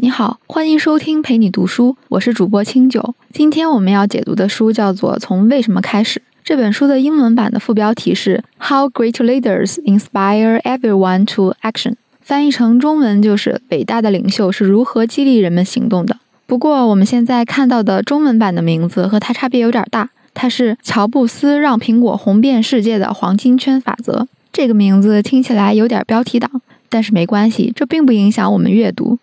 你好，欢迎收听陪你读书，我是主播清酒。今天我们要解读的书叫做《从为什么开始》。这本书的英文版的副标题是 “How Great Leaders Inspire Everyone to Action”，翻译成中文就是“伟大的领袖是如何激励人们行动的”。不过我们现在看到的中文版的名字和它差别有点大，它是“乔布斯让苹果红遍世界的黄金圈法则”。这个名字听起来有点标题党，但是没关系，这并不影响我们阅读。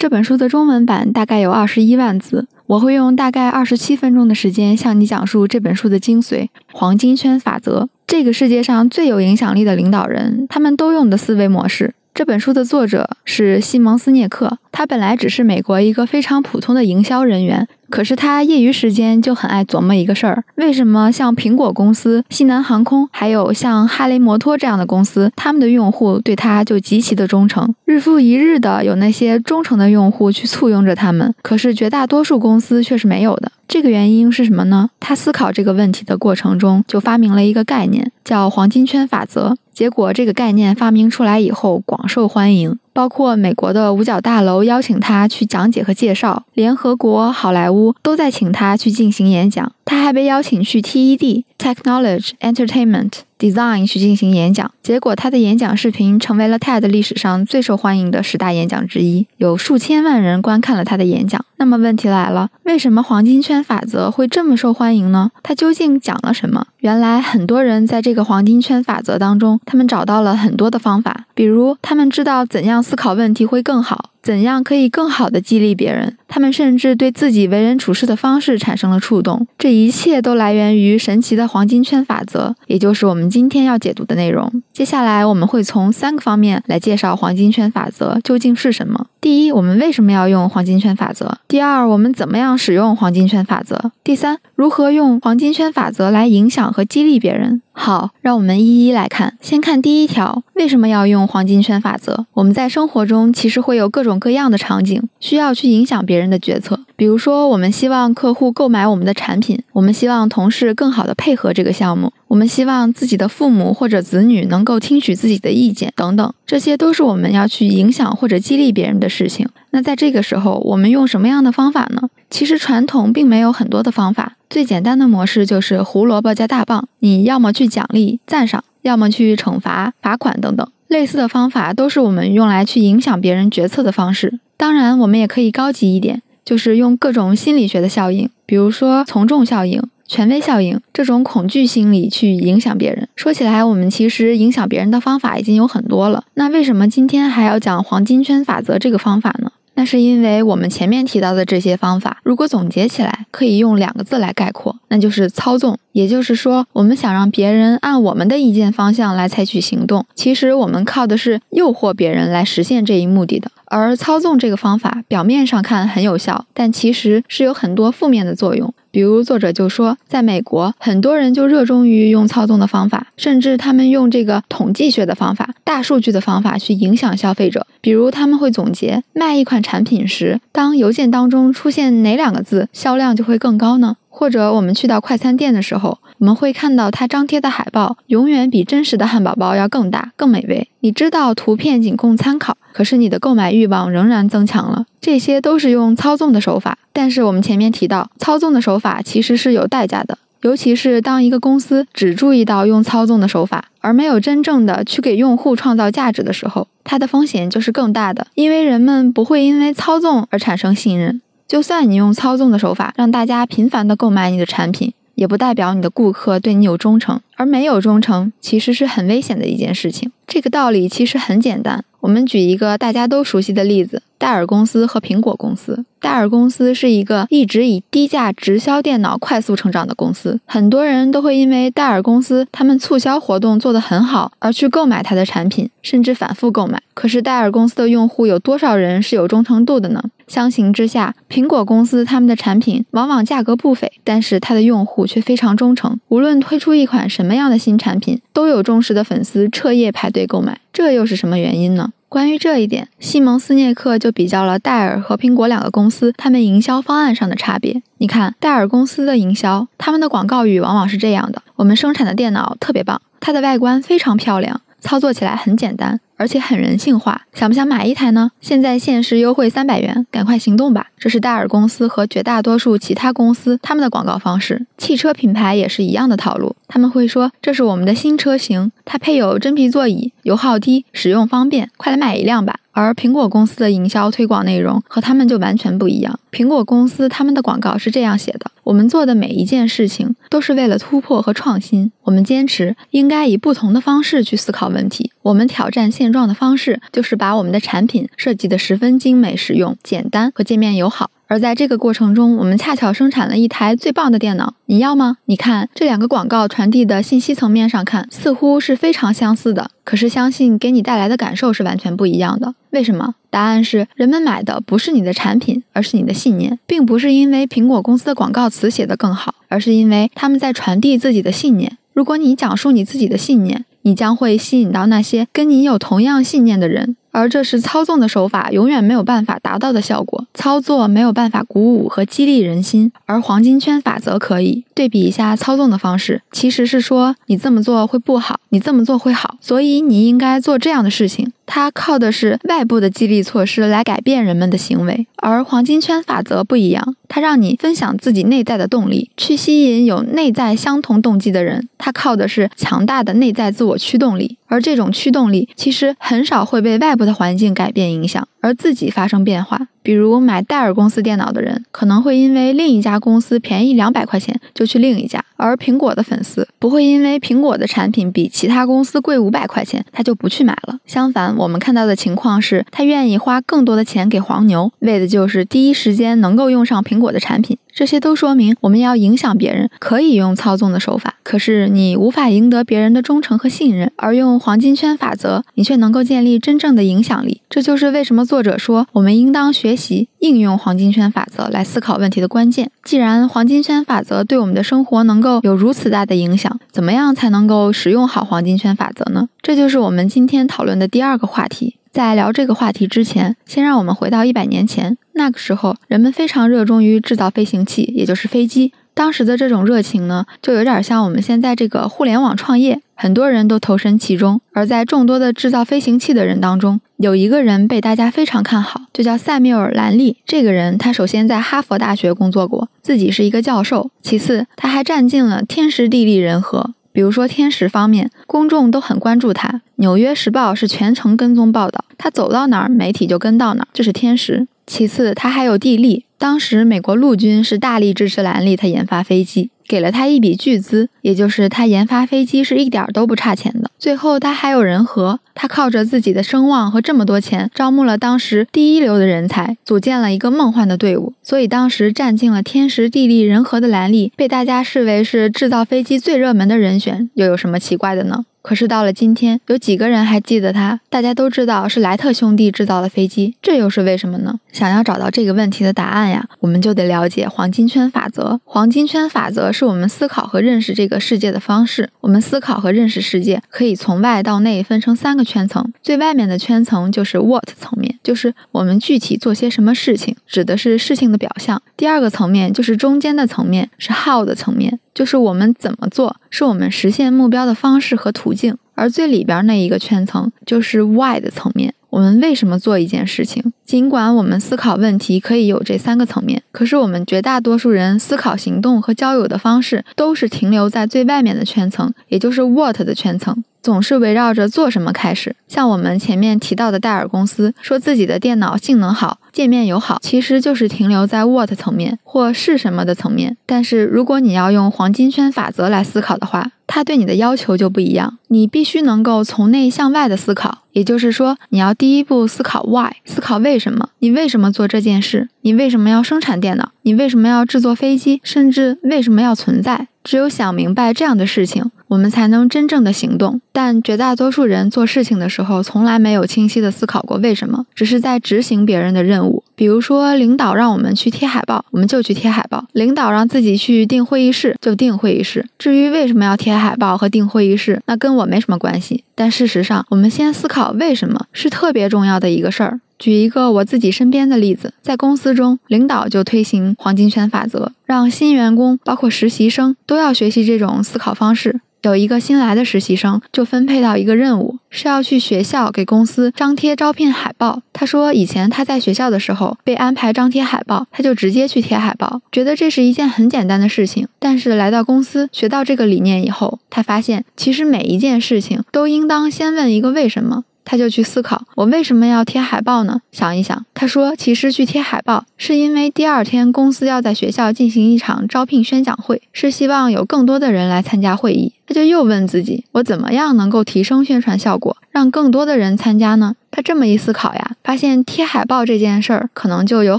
这本书的中文版大概有二十一万字，我会用大概二十七分钟的时间向你讲述这本书的精髓——黄金圈法则。这个世界上最有影响力的领导人，他们都用的思维模式。这本书的作者是西蒙斯涅克，他本来只是美国一个非常普通的营销人员。可是他业余时间就很爱琢磨一个事儿：为什么像苹果公司、西南航空，还有像哈雷摩托这样的公司，他们的用户对他就极其的忠诚，日复一日的有那些忠诚的用户去簇拥着他们。可是绝大多数公司却是没有的。这个原因是什么呢？他思考这个问题的过程中，就发明了一个概念，叫黄金圈法则。结果这个概念发明出来以后，广受欢迎。包括美国的五角大楼邀请他去讲解和介绍，联合国、好莱坞都在请他去进行演讲。他还被邀请去 TED Technology Entertainment Design 去进行演讲。结果他的演讲视频成为了 TED 历史上最受欢迎的十大演讲之一，有数千万人观看了他的演讲。那么问题来了，为什么黄金圈法则会这么受欢迎呢？他究竟讲了什么？原来很多人在这个黄金圈法则当中，他们找到了很多的方法，比如他们知道怎样。思考问题会更好。怎样可以更好的激励别人？他们甚至对自己为人处事的方式产生了触动。这一切都来源于神奇的黄金圈法则，也就是我们今天要解读的内容。接下来我们会从三个方面来介绍黄金圈法则究竟是什么。第一，我们为什么要用黄金圈法则？第二，我们怎么样使用黄金圈法则？第三，如何用黄金圈法则来影响和激励别人？好，让我们一一来看。先看第一条，为什么要用黄金圈法则？我们在生活中其实会有各种。各样的场景需要去影响别人的决策，比如说，我们希望客户购买我们的产品，我们希望同事更好的配合这个项目，我们希望自己的父母或者子女能够听取自己的意见等等，这些都是我们要去影响或者激励别人的事情。那在这个时候，我们用什么样的方法呢？其实传统并没有很多的方法，最简单的模式就是胡萝卜加大棒，你要么去奖励赞赏，要么去惩罚罚款等等。类似的方法都是我们用来去影响别人决策的方式。当然，我们也可以高级一点，就是用各种心理学的效应，比如说从众效应、权威效应这种恐惧心理去影响别人。说起来，我们其实影响别人的方法已经有很多了。那为什么今天还要讲黄金圈法则这个方法呢？那是因为我们前面提到的这些方法，如果总结起来，可以用两个字来概括，那就是操纵。也就是说，我们想让别人按我们的意见方向来采取行动，其实我们靠的是诱惑别人来实现这一目的的。而操纵这个方法，表面上看很有效，但其实是有很多负面的作用。比如作者就说，在美国，很多人就热衷于用操纵的方法，甚至他们用这个统计学的方法、大数据的方法去影响消费者。比如他们会总结，卖一款产品时，当邮件当中出现哪两个字，销量就会更高呢？或者我们去到快餐店的时候，我们会看到它张贴的海报永远比真实的汉堡包要更大、更美味。你知道图片仅供参考，可是你的购买欲望仍然增强了。这些都是用操纵的手法。但是我们前面提到，操纵的手法其实是有代价的，尤其是当一个公司只注意到用操纵的手法，而没有真正的去给用户创造价值的时候，它的风险就是更大的。因为人们不会因为操纵而产生信任。就算你用操纵的手法让大家频繁的购买你的产品，也不代表你的顾客对你有忠诚。而没有忠诚，其实是很危险的一件事情。这个道理其实很简单，我们举一个大家都熟悉的例子：戴尔公司和苹果公司。戴尔公司是一个一直以低价直销电脑快速成长的公司，很多人都会因为戴尔公司他们促销活动做得很好而去购买它的产品，甚至反复购买。可是戴尔公司的用户有多少人是有忠诚度的呢？相形之下，苹果公司他们的产品往往价格不菲，但是它的用户却非常忠诚，无论推出一款什么样的新产品，都有忠实的粉丝彻夜排队购买。这又是什么原因呢？关于这一点，西蒙斯涅克就比较了戴尔和苹果两个公司他们营销方案上的差别。你看，戴尔公司的营销，他们的广告语往往是这样的：我们生产的电脑特别棒，它的外观非常漂亮，操作起来很简单。而且很人性化，想不想买一台呢？现在限时优惠三百元，赶快行动吧！这是戴尔公司和绝大多数其他公司他们的广告方式。汽车品牌也是一样的套路，他们会说这是我们的新车型，它配有真皮座椅，油耗低，使用方便，快来买一辆吧。而苹果公司的营销推广内容和他们就完全不一样。苹果公司他们的广告是这样写的：我们做的每一件事情都是为了突破和创新。我们坚持应该以不同的方式去思考问题。我们挑战现状的方式就是把我们的产品设计的十分精美、实用、简单和界面友好。而在这个过程中，我们恰巧生产了一台最棒的电脑，你要吗？你看这两个广告传递的信息层面上看，似乎是非常相似的，可是相信给你带来的感受是完全不一样的。为什么？答案是人们买的不是你的产品，而是你的信念，并不是因为苹果公司的广告词写得更好，而是因为他们在传递自己的信念。如果你讲述你自己的信念，你将会吸引到那些跟你有同样信念的人。而这是操纵的手法永远没有办法达到的效果。操作没有办法鼓舞和激励人心，而黄金圈法则可以。对比一下操纵的方式，其实是说你这么做会不好，你这么做会好，所以你应该做这样的事情。它靠的是外部的激励措施来改变人们的行为，而黄金圈法则不一样，它让你分享自己内在的动力，去吸引有内在相同动机的人。它靠的是强大的内在自我驱动力，而这种驱动力其实很少会被外部的环境改变影响，而自己发生变化。比如买戴尔公司电脑的人，可能会因为另一家公司便宜两百块钱就去另一家；而苹果的粉丝不会因为苹果的产品比其他公司贵五百块钱，他就不去买了。相反，我们看到的情况是，他愿意花更多的钱给黄牛，为的就是第一时间能够用上苹果的产品。这些都说明，我们要影响别人，可以用操纵的手法，可是你无法赢得别人的忠诚和信任；而用黄金圈法则，你却能够建立真正的影响力。这就是为什么作者说，我们应当学习应用黄金圈法则来思考问题的关键。既然黄金圈法则对我们的生活能够有如此大的影响，怎么样才能够使用好黄金圈法则呢？这就是我们今天讨论的第二个话题。在聊这个话题之前，先让我们回到一百年前。那个时候，人们非常热衷于制造飞行器，也就是飞机。当时的这种热情呢，就有点像我们现在这个互联网创业，很多人都投身其中。而在众多的制造飞行器的人当中，有一个人被大家非常看好，就叫塞缪尔·兰利。这个人，他首先在哈佛大学工作过，自己是一个教授；其次，他还占尽了天时地利人和。比如说天时方面，公众都很关注他，《纽约时报》是全程跟踪报道，他走到哪儿，媒体就跟到哪儿，这是天时。其次，他还有地利。当时美国陆军是大力支持兰利他研发飞机，给了他一笔巨资，也就是他研发飞机是一点儿都不差钱的。最后，他还有人和，他靠着自己的声望和这么多钱，招募了当时第一流的人才，组建了一个梦幻的队伍。所以，当时占尽了天时地利人和的兰利，被大家视为是制造飞机最热门的人选。又有什么奇怪的呢？可是到了今天，有几个人还记得他？大家都知道是莱特兄弟制造了飞机，这又是为什么呢？想要找到这个问题的答案呀，我们就得了解黄金圈法则。黄金圈法则是我们思考和认识这个世界的方式。我们思考和认识世界，可以从外到内分成三个圈层。最外面的圈层就是 what 层面，就是我们具体做些什么事情，指的是事情的表象。第二个层面就是中间的层面，是 how 的层面。就是我们怎么做，是我们实现目标的方式和途径，而最里边那一个圈层就是 why 的层面，我们为什么做一件事情？尽管我们思考问题可以有这三个层面，可是我们绝大多数人思考行动和交友的方式都是停留在最外面的圈层，也就是 what 的圈层。总是围绕着做什么开始，像我们前面提到的戴尔公司，说自己的电脑性能好、界面友好，其实就是停留在 what 层面或是什么的层面。但是如果你要用黄金圈法则来思考的话，它对你的要求就不一样，你必须能够从内向外的思考，也就是说，你要第一步思考 why，思考为什么，你为什么做这件事，你为什么要生产电脑，你为什么要制作飞机，甚至为什么要存在。只有想明白这样的事情，我们才能真正的行动。但绝大多数人做事情的时候，从来没有清晰的思考过为什么，只是在执行别人的任务。比如说，领导让我们去贴海报，我们就去贴海报；领导让自己去订会议室，就订会议室。至于为什么要贴海报和订会议室，那跟我没什么关系。但事实上，我们先思考为什么是特别重要的一个事儿。举一个我自己身边的例子，在公司中，领导就推行黄金圈法则，让新员工包括实习生都要学习这种思考方式。有一个新来的实习生就分配到一个任务，是要去学校给公司张贴招聘海报。他说，以前他在学校的时候被安排张贴海报，他就直接去贴海报，觉得这是一件很简单的事情。但是来到公司学到这个理念以后，他发现其实每一件事情都应当先问一个为什么。他就去思考，我为什么要贴海报呢？想一想，他说，其实去贴海报是因为第二天公司要在学校进行一场招聘宣讲会，是希望有更多的人来参加会议。他就又问自己，我怎么样能够提升宣传效果，让更多的人参加呢？他这么一思考呀，发现贴海报这件事儿可能就有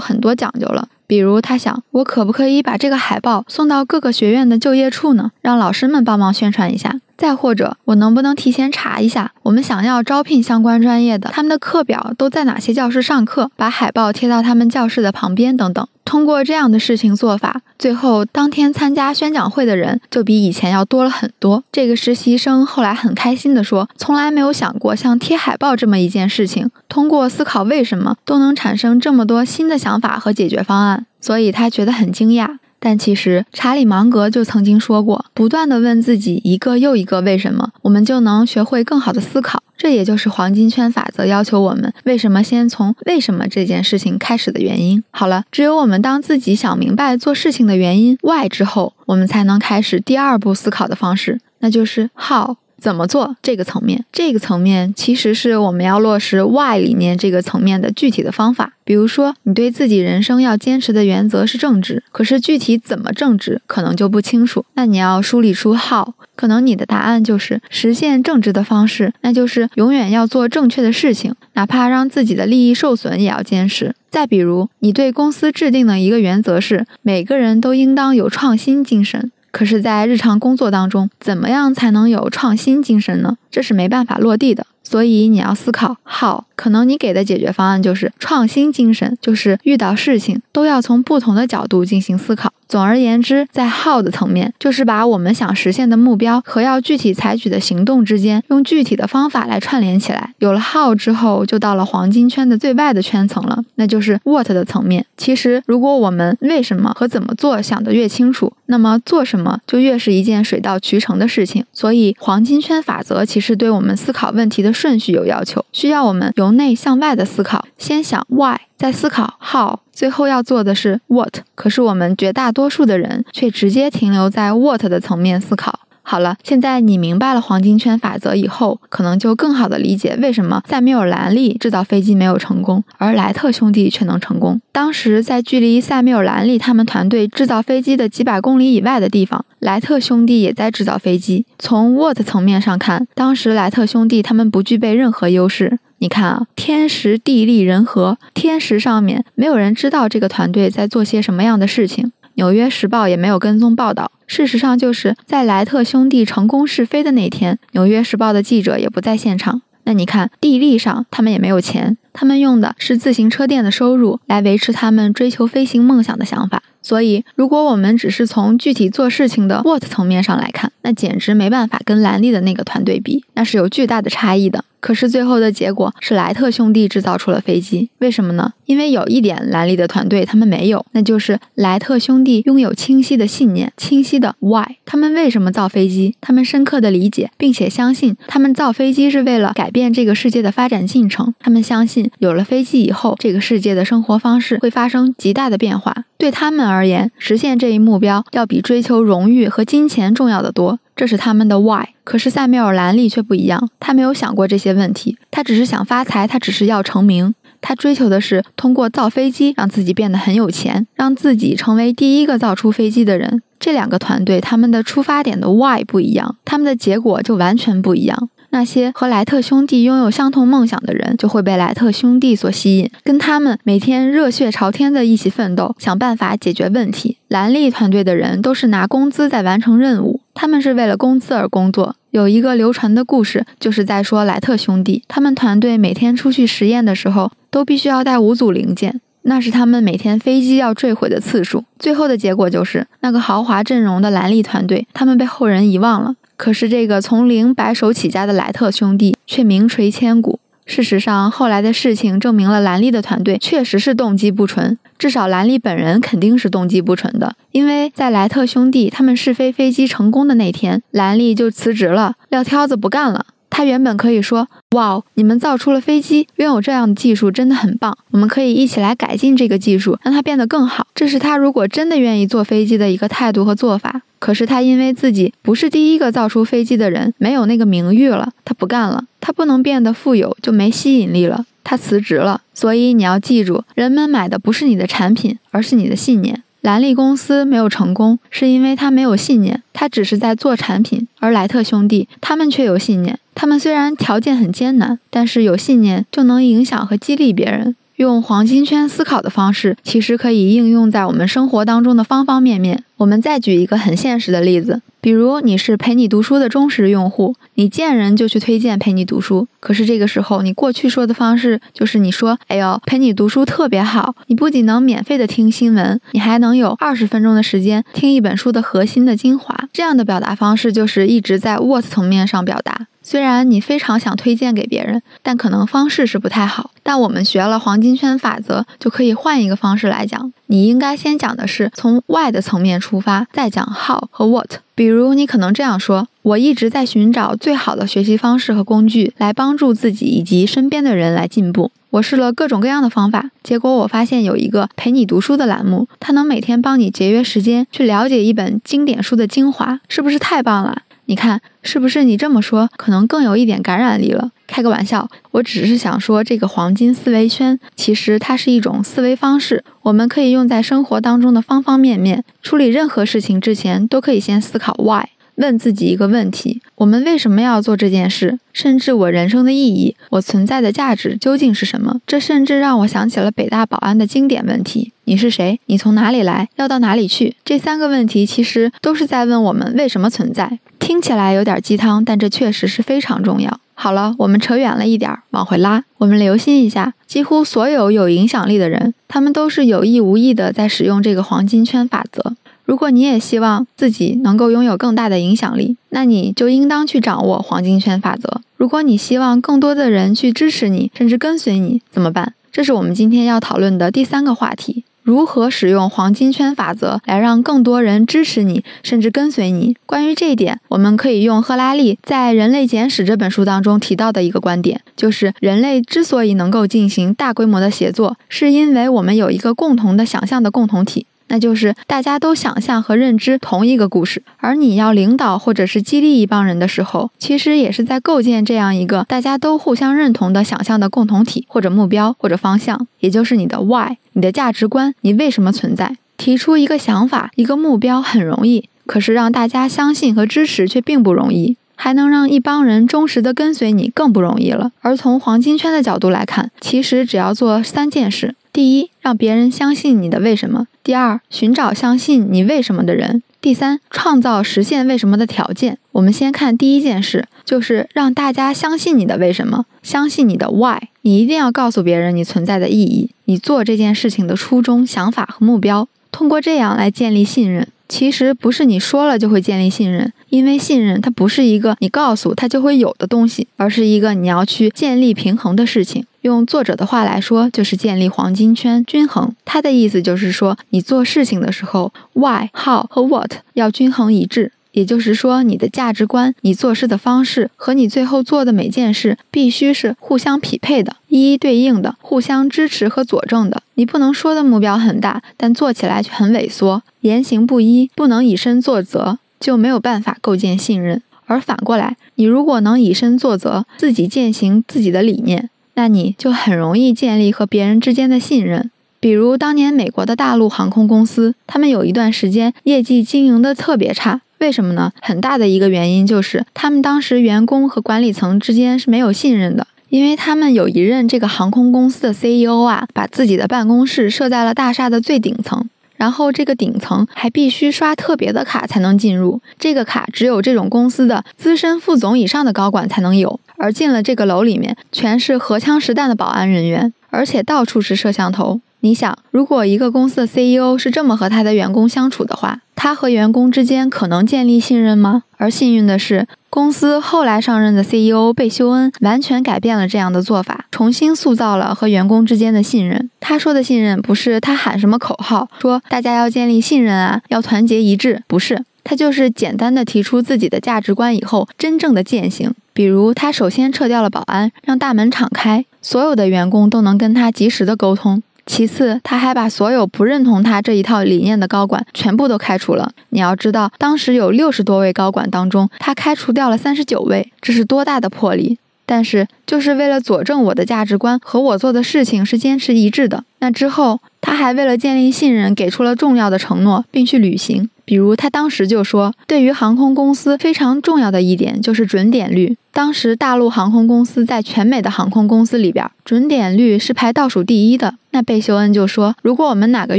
很多讲究了。比如，他想，我可不可以把这个海报送到各个学院的就业处呢？让老师们帮忙宣传一下。再或者，我能不能提前查一下，我们想要招聘相关专业的，他们的课表都在哪些教室上课？把海报贴到他们教室的旁边等等。通过这样的事情做法，最后当天参加宣讲会的人就比以前要多了很多。这个实习生后来很开心地说：“从来没有想过像贴海报这么一件事情，通过思考为什么，都能产生这么多新的想法和解决方案。”所以他觉得很惊讶。但其实，查理芒格就曾经说过：“不断地问自己一个又一个为什么，我们就能学会更好的思考。”这也就是黄金圈法则要求我们为什么先从为什么这件事情开始的原因。好了，只有我们当自己想明白做事情的原因 why 之后，我们才能开始第二步思考的方式，那就是 how。怎么做这个层面？这个层面其实是我们要落实 why 理念这个层面的具体的方法。比如说，你对自己人生要坚持的原则是正直，可是具体怎么正直可能就不清楚。那你要梳理出 how，可能你的答案就是实现正直的方式，那就是永远要做正确的事情，哪怕让自己的利益受损也要坚持。再比如，你对公司制定的一个原则是每个人都应当有创新精神。可是，在日常工作当中，怎么样才能有创新精神呢？这是没办法落地的。所以你要思考好可能你给的解决方案就是创新精神，就是遇到事情都要从不同的角度进行思考。总而言之，在 how 的层面，就是把我们想实现的目标和要具体采取的行动之间，用具体的方法来串联起来。有了 how 之后，就到了黄金圈的最外的圈层了，那就是 what 的层面。其实，如果我们为什么和怎么做想得越清楚，那么做什么就越是一件水到渠成的事情。所以，黄金圈法则其实对我们思考问题的顺序有要求，需要我们由内向外的思考，先想 why。再思考 how，最后要做的是 what。可是我们绝大多数的人却直接停留在 what 的层面思考。好了，现在你明白了黄金圈法则以后，可能就更好的理解为什么塞缪尔·兰利制造飞机没有成功，而莱特兄弟却能成功。当时在距离塞缪尔·兰利他们团队制造飞机的几百公里以外的地方，莱特兄弟也在制造飞机。从 what 层面上看，当时莱特兄弟他们不具备任何优势。你看啊，天时地利人和，天时上面没有人知道这个团队在做些什么样的事情，《纽约时报》也没有跟踪报道。事实上，就是在莱特兄弟成功试飞的那天，《纽约时报》的记者也不在现场。那你看，地利上他们也没有钱，他们用的是自行车店的收入来维持他们追求飞行梦想的想法。所以，如果我们只是从具体做事情的 what 层面上来看，那简直没办法跟兰利的那个团队比，那是有巨大的差异的。可是最后的结果是莱特兄弟制造出了飞机，为什么呢？因为有一点兰利的团队他们没有，那就是莱特兄弟拥有清晰的信念、清晰的 why。他们为什么造飞机？他们深刻的理解并且相信，他们造飞机是为了改变这个世界的发展进程。他们相信，有了飞机以后，这个世界的生活方式会发生极大的变化。对他们而言，实现这一目标要比追求荣誉和金钱重要的多。这是他们的 why，可是塞缪尔·兰利却不一样，他没有想过这些问题，他只是想发财，他只是要成名，他追求的是通过造飞机让自己变得很有钱，让自己成为第一个造出飞机的人。这两个团队他们的出发点的 why 不一样，他们的结果就完全不一样。那些和莱特兄弟拥有相同梦想的人，就会被莱特兄弟所吸引，跟他们每天热血朝天的一起奋斗，想办法解决问题。兰利团队的人都是拿工资在完成任务，他们是为了工资而工作。有一个流传的故事，就是在说莱特兄弟，他们团队每天出去实验的时候，都必须要带五组零件，那是他们每天飞机要坠毁的次数。最后的结果就是，那个豪华阵容的兰利团队，他们被后人遗忘了。可是，这个从零白手起家的莱特兄弟却名垂千古。事实上，后来的事情证明了兰利的团队确实是动机不纯，至少兰利本人肯定是动机不纯的。因为在莱特兄弟他们试飞飞机成功的那天，兰利就辞职了，撂挑子不干了。他原本可以说：“哇，你们造出了飞机，拥有这样的技术真的很棒，我们可以一起来改进这个技术，让它变得更好。”这是他如果真的愿意坐飞机的一个态度和做法。可是他因为自己不是第一个造出飞机的人，没有那个名誉了，他不干了。他不能变得富有，就没吸引力了，他辞职了。所以你要记住，人们买的不是你的产品，而是你的信念。兰利公司没有成功，是因为他没有信念，他只是在做产品。而莱特兄弟他们却有信念，他们虽然条件很艰难，但是有信念就能影响和激励别人。用黄金圈思考的方式，其实可以应用在我们生活当中的方方面面。我们再举一个很现实的例子。比如你是陪你读书的忠实用户，你见人就去推荐陪你读书。可是这个时候，你过去说的方式就是你说：“哎呦，陪你读书特别好，你不仅能免费的听新闻，你还能有二十分钟的时间听一本书的核心的精华。”这样的表达方式就是一直在 what 层面上表达。虽然你非常想推荐给别人，但可能方式是不太好。但我们学了黄金圈法则，就可以换一个方式来讲。你应该先讲的是从 why 的层面出发，再讲 how 和 what。比如，你可能这样说：“我一直在寻找最好的学习方式和工具，来帮助自己以及身边的人来进步。我试了各种各样的方法，结果我发现有一个陪你读书的栏目，它能每天帮你节约时间，去了解一本经典书的精华，是不是太棒了？”你看，是不是你这么说可能更有一点感染力了？开个玩笑，我只是想说，这个黄金思维圈其实它是一种思维方式，我们可以用在生活当中的方方面面。处理任何事情之前，都可以先思考 why，问自己一个问题：我们为什么要做这件事？甚至我人生的意义，我存在的价值究竟是什么？这甚至让我想起了北大保安的经典问题：你是谁？你从哪里来？要到哪里去？这三个问题其实都是在问我们为什么存在。听起来有点鸡汤，但这确实是非常重要。好了，我们扯远了一点，往回拉。我们留心一下，几乎所有有影响力的人，他们都是有意无意的在使用这个黄金圈法则。如果你也希望自己能够拥有更大的影响力，那你就应当去掌握黄金圈法则。如果你希望更多的人去支持你，甚至跟随你，怎么办？这是我们今天要讨论的第三个话题。如何使用黄金圈法则来让更多人支持你，甚至跟随你？关于这一点，我们可以用赫拉利在《人类简史》这本书当中提到的一个观点，就是人类之所以能够进行大规模的协作，是因为我们有一个共同的想象的共同体。那就是大家都想象和认知同一个故事，而你要领导或者是激励一帮人的时候，其实也是在构建这样一个大家都互相认同的想象的共同体或者目标或者方向，也就是你的 why，你的价值观，你为什么存在？提出一个想法、一个目标很容易，可是让大家相信和支持却并不容易，还能让一帮人忠实的跟随你更不容易了。而从黄金圈的角度来看，其实只要做三件事。第一，让别人相信你的为什么；第二，寻找相信你为什么的人；第三，创造实现为什么的条件。我们先看第一件事，就是让大家相信你的为什么，相信你的 why。你一定要告诉别人你存在的意义，你做这件事情的初衷、想法和目标，通过这样来建立信任。其实不是你说了就会建立信任，因为信任它不是一个你告诉他就会有的东西，而是一个你要去建立平衡的事情。用作者的话来说，就是建立黄金圈均衡。他的意思就是说，你做事情的时候，why、how 和 what 要均衡一致。也就是说，你的价值观、你做事的方式和你最后做的每件事必须是互相匹配的、一一对应的、互相支持和佐证的。你不能说的目标很大，但做起来却很萎缩，言行不一，不能以身作则，就没有办法构建信任。而反过来，你如果能以身作则，自己践行自己的理念。那你就很容易建立和别人之间的信任。比如当年美国的大陆航空公司，他们有一段时间业绩经营的特别差，为什么呢？很大的一个原因就是他们当时员工和管理层之间是没有信任的，因为他们有一任这个航空公司的 CEO 啊，把自己的办公室设在了大厦的最顶层。然后这个顶层还必须刷特别的卡才能进入，这个卡只有这种公司的资深副总以上的高管才能有。而进了这个楼里面，全是荷枪实弹的保安人员，而且到处是摄像头。你想，如果一个公司的 CEO 是这么和他的员工相处的话，他和员工之间可能建立信任吗？而幸运的是，公司后来上任的 CEO 贝修恩完全改变了这样的做法，重新塑造了和员工之间的信任。他说的信任，不是他喊什么口号，说大家要建立信任啊，要团结一致，不是。他就是简单的提出自己的价值观以后，真正的践行。比如，他首先撤掉了保安，让大门敞开，所有的员工都能跟他及时的沟通。其次，他还把所有不认同他这一套理念的高管全部都开除了。你要知道，当时有六十多位高管当中，他开除掉了三十九位，这是多大的魄力！但是，就是为了佐证我的价值观和我做的事情是坚持一致的。那之后，他还为了建立信任，给出了重要的承诺，并去履行。比如，他当时就说，对于航空公司非常重要的一点就是准点率。当时，大陆航空公司在全美的航空公司里边，准点率是排倒数第一的。那贝修恩就说，如果我们哪个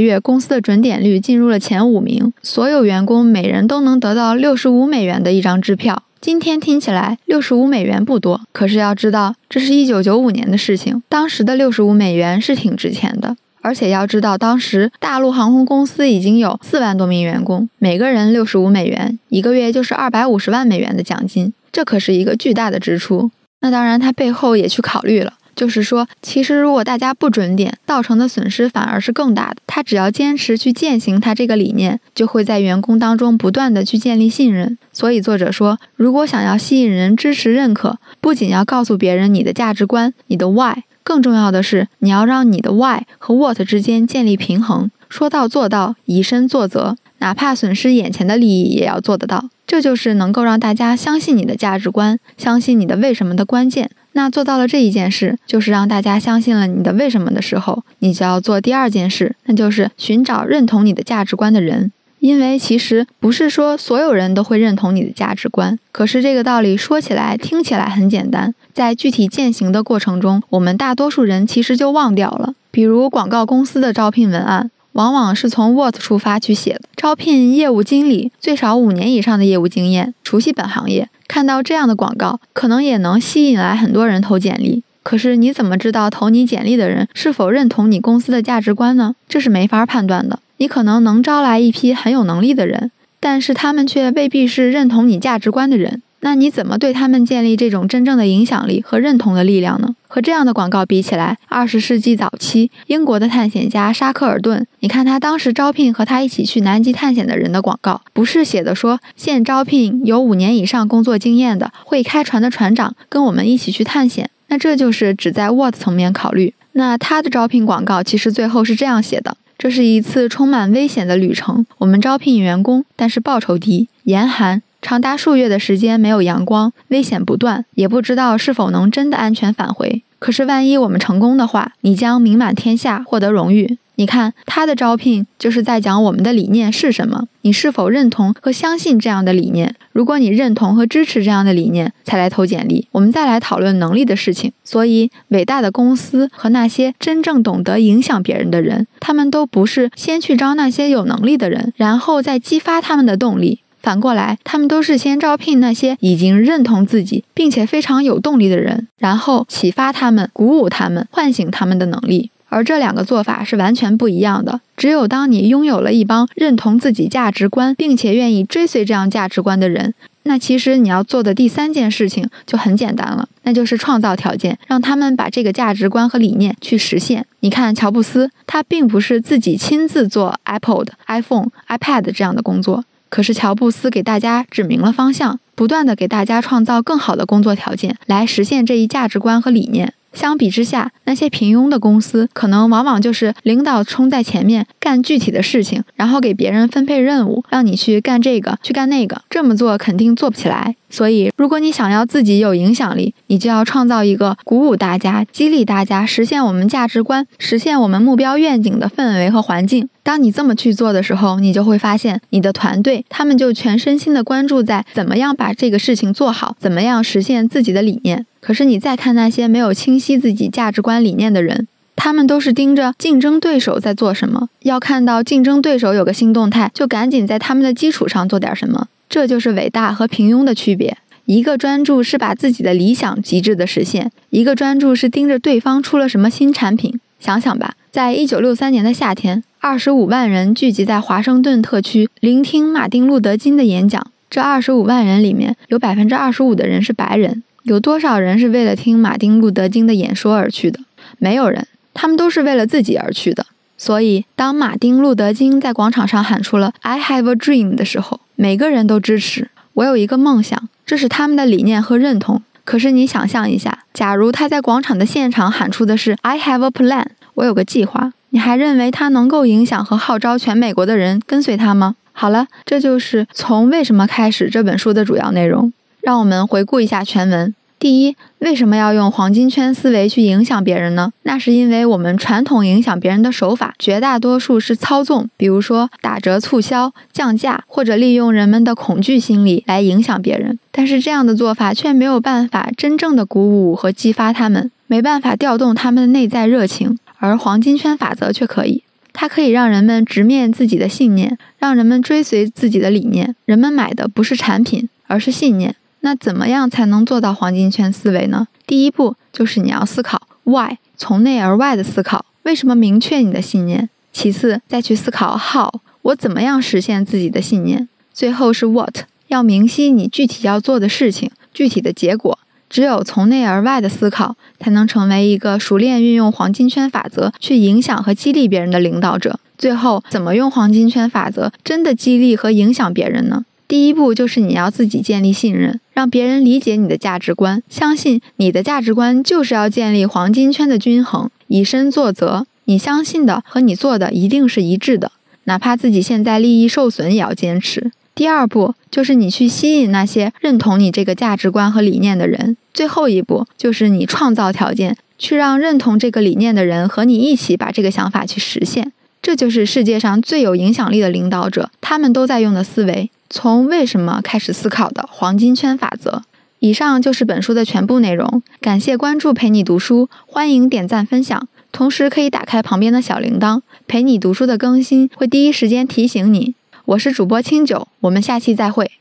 月公司的准点率进入了前五名，所有员工每人都能得到六十五美元的一张支票。今天听起来六十五美元不多，可是要知道，这是一九九五年的事情，当时的六十五美元是挺值钱的。而且要知道，当时大陆航空公司已经有四万多名员工，每个人六十五美元，一个月就是二百五十万美元的奖金，这可是一个巨大的支出。那当然，他背后也去考虑了，就是说，其实如果大家不准点，造成的损失反而是更大的。他只要坚持去践行他这个理念，就会在员工当中不断的去建立信任。所以作者说，如果想要吸引人支持认可，不仅要告诉别人你的价值观，你的 why。更重要的是，你要让你的 why 和 what 之间建立平衡，说到做到，以身作则，哪怕损失眼前的利益也要做得到。这就是能够让大家相信你的价值观，相信你的为什么的关键。那做到了这一件事，就是让大家相信了你的为什么的时候，你就要做第二件事，那就是寻找认同你的价值观的人。因为其实不是说所有人都会认同你的价值观，可是这个道理说起来听起来很简单，在具体践行的过程中，我们大多数人其实就忘掉了。比如广告公司的招聘文案，往往是从 what 出发去写的，招聘业务经理，最少五年以上的业务经验，熟悉本行业。看到这样的广告，可能也能吸引来很多人投简历。可是你怎么知道投你简历的人是否认同你公司的价值观呢？这是没法判断的。你可能能招来一批很有能力的人，但是他们却未必是认同你价值观的人。那你怎么对他们建立这种真正的影响力和认同的力量呢？和这样的广告比起来，二十世纪早期英国的探险家沙克尔顿，你看他当时招聘和他一起去南极探险的人的广告，不是写的说现招聘有五年以上工作经验的会开船的船长跟我们一起去探险。那这就是只在 what 层面考虑。那他的招聘广告其实最后是这样写的。这是一次充满危险的旅程。我们招聘员工，但是报酬低，严寒，长达数月的时间没有阳光，危险不断，也不知道是否能真的安全返回。可是万一我们成功的话，你将名满天下，获得荣誉。你看他的招聘就是在讲我们的理念是什么，你是否认同和相信这样的理念？如果你认同和支持这样的理念，才来投简历。我们再来讨论能力的事情。所以，伟大的公司和那些真正懂得影响别人的人，他们都不是先去招那些有能力的人，然后再激发他们的动力。反过来，他们都是先招聘那些已经认同自己并且非常有动力的人，然后启发他们、鼓舞他们、唤醒他们的能力。而这两个做法是完全不一样的。只有当你拥有了一帮认同自己价值观，并且愿意追随这样价值观的人，那其实你要做的第三件事情就很简单了，那就是创造条件，让他们把这个价值观和理念去实现。你看，乔布斯他并不是自己亲自做 Apple 的 iPhone、iPad 这样的工作，可是乔布斯给大家指明了方向，不断的给大家创造更好的工作条件，来实现这一价值观和理念。相比之下，那些平庸的公司可能往往就是领导冲在前面干具体的事情，然后给别人分配任务，让你去干这个，去干那个。这么做肯定做不起来。所以，如果你想要自己有影响力，你就要创造一个鼓舞大家、激励大家实现我们价值观、实现我们目标愿景的氛围和环境。当你这么去做的时候，你就会发现你的团队他们就全身心的关注在怎么样把这个事情做好，怎么样实现自己的理念。可是你再看那些没有清晰自己价值观理念的人，他们都是盯着竞争对手在做什么，要看到竞争对手有个新动态，就赶紧在他们的基础上做点什么。这就是伟大和平庸的区别。一个专注是把自己的理想极致的实现，一个专注是盯着对方出了什么新产品。想想吧。在一九六三年的夏天，二十五万人聚集在华盛顿特区，聆听马丁·路德·金的演讲。这二十五万人里面有百分之二十五的人是白人。有多少人是为了听马丁·路德·金的演说而去的？没有人，他们都是为了自己而去的。所以，当马丁·路德·金在广场上喊出了 “I have a dream” 的时候，每个人都支持。我有一个梦想，这是他们的理念和认同。可是，你想象一下，假如他在广场的现场喊出的是 “I have a plan”，我有个计划，你还认为他能够影响和号召全美国的人跟随他吗？好了，这就是从为什么开始这本书的主要内容。让我们回顾一下全文。第一，为什么要用黄金圈思维去影响别人呢？那是因为我们传统影响别人的手法，绝大多数是操纵，比如说打折促销、降价，或者利用人们的恐惧心理来影响别人。但是这样的做法却没有办法真正的鼓舞和激发他们，没办法调动他们的内在热情。而黄金圈法则却可以，它可以让人们直面自己的信念，让人们追随自己的理念。人们买的不是产品，而是信念。那怎么样才能做到黄金圈思维呢？第一步就是你要思考 why，从内而外的思考，为什么明确你的信念？其次再去思考 how，我怎么样实现自己的信念？最后是 what，要明晰你具体要做的事情，具体的结果。只有从内而外的思考，才能成为一个熟练运用黄金圈法则去影响和激励别人的领导者。最后，怎么用黄金圈法则真的激励和影响别人呢？第一步就是你要自己建立信任，让别人理解你的价值观，相信你的价值观就是要建立黄金圈的均衡，以身作则。你相信的和你做的一定是一致的，哪怕自己现在利益受损也要坚持。第二步就是你去吸引那些认同你这个价值观和理念的人。最后一步就是你创造条件，去让认同这个理念的人和你一起把这个想法去实现。这就是世界上最有影响力的领导者，他们都在用的思维。从为什么开始思考的黄金圈法则。以上就是本书的全部内容。感谢关注陪你读书，欢迎点赞分享，同时可以打开旁边的小铃铛，陪你读书的更新会第一时间提醒你。我是主播清酒，我们下期再会。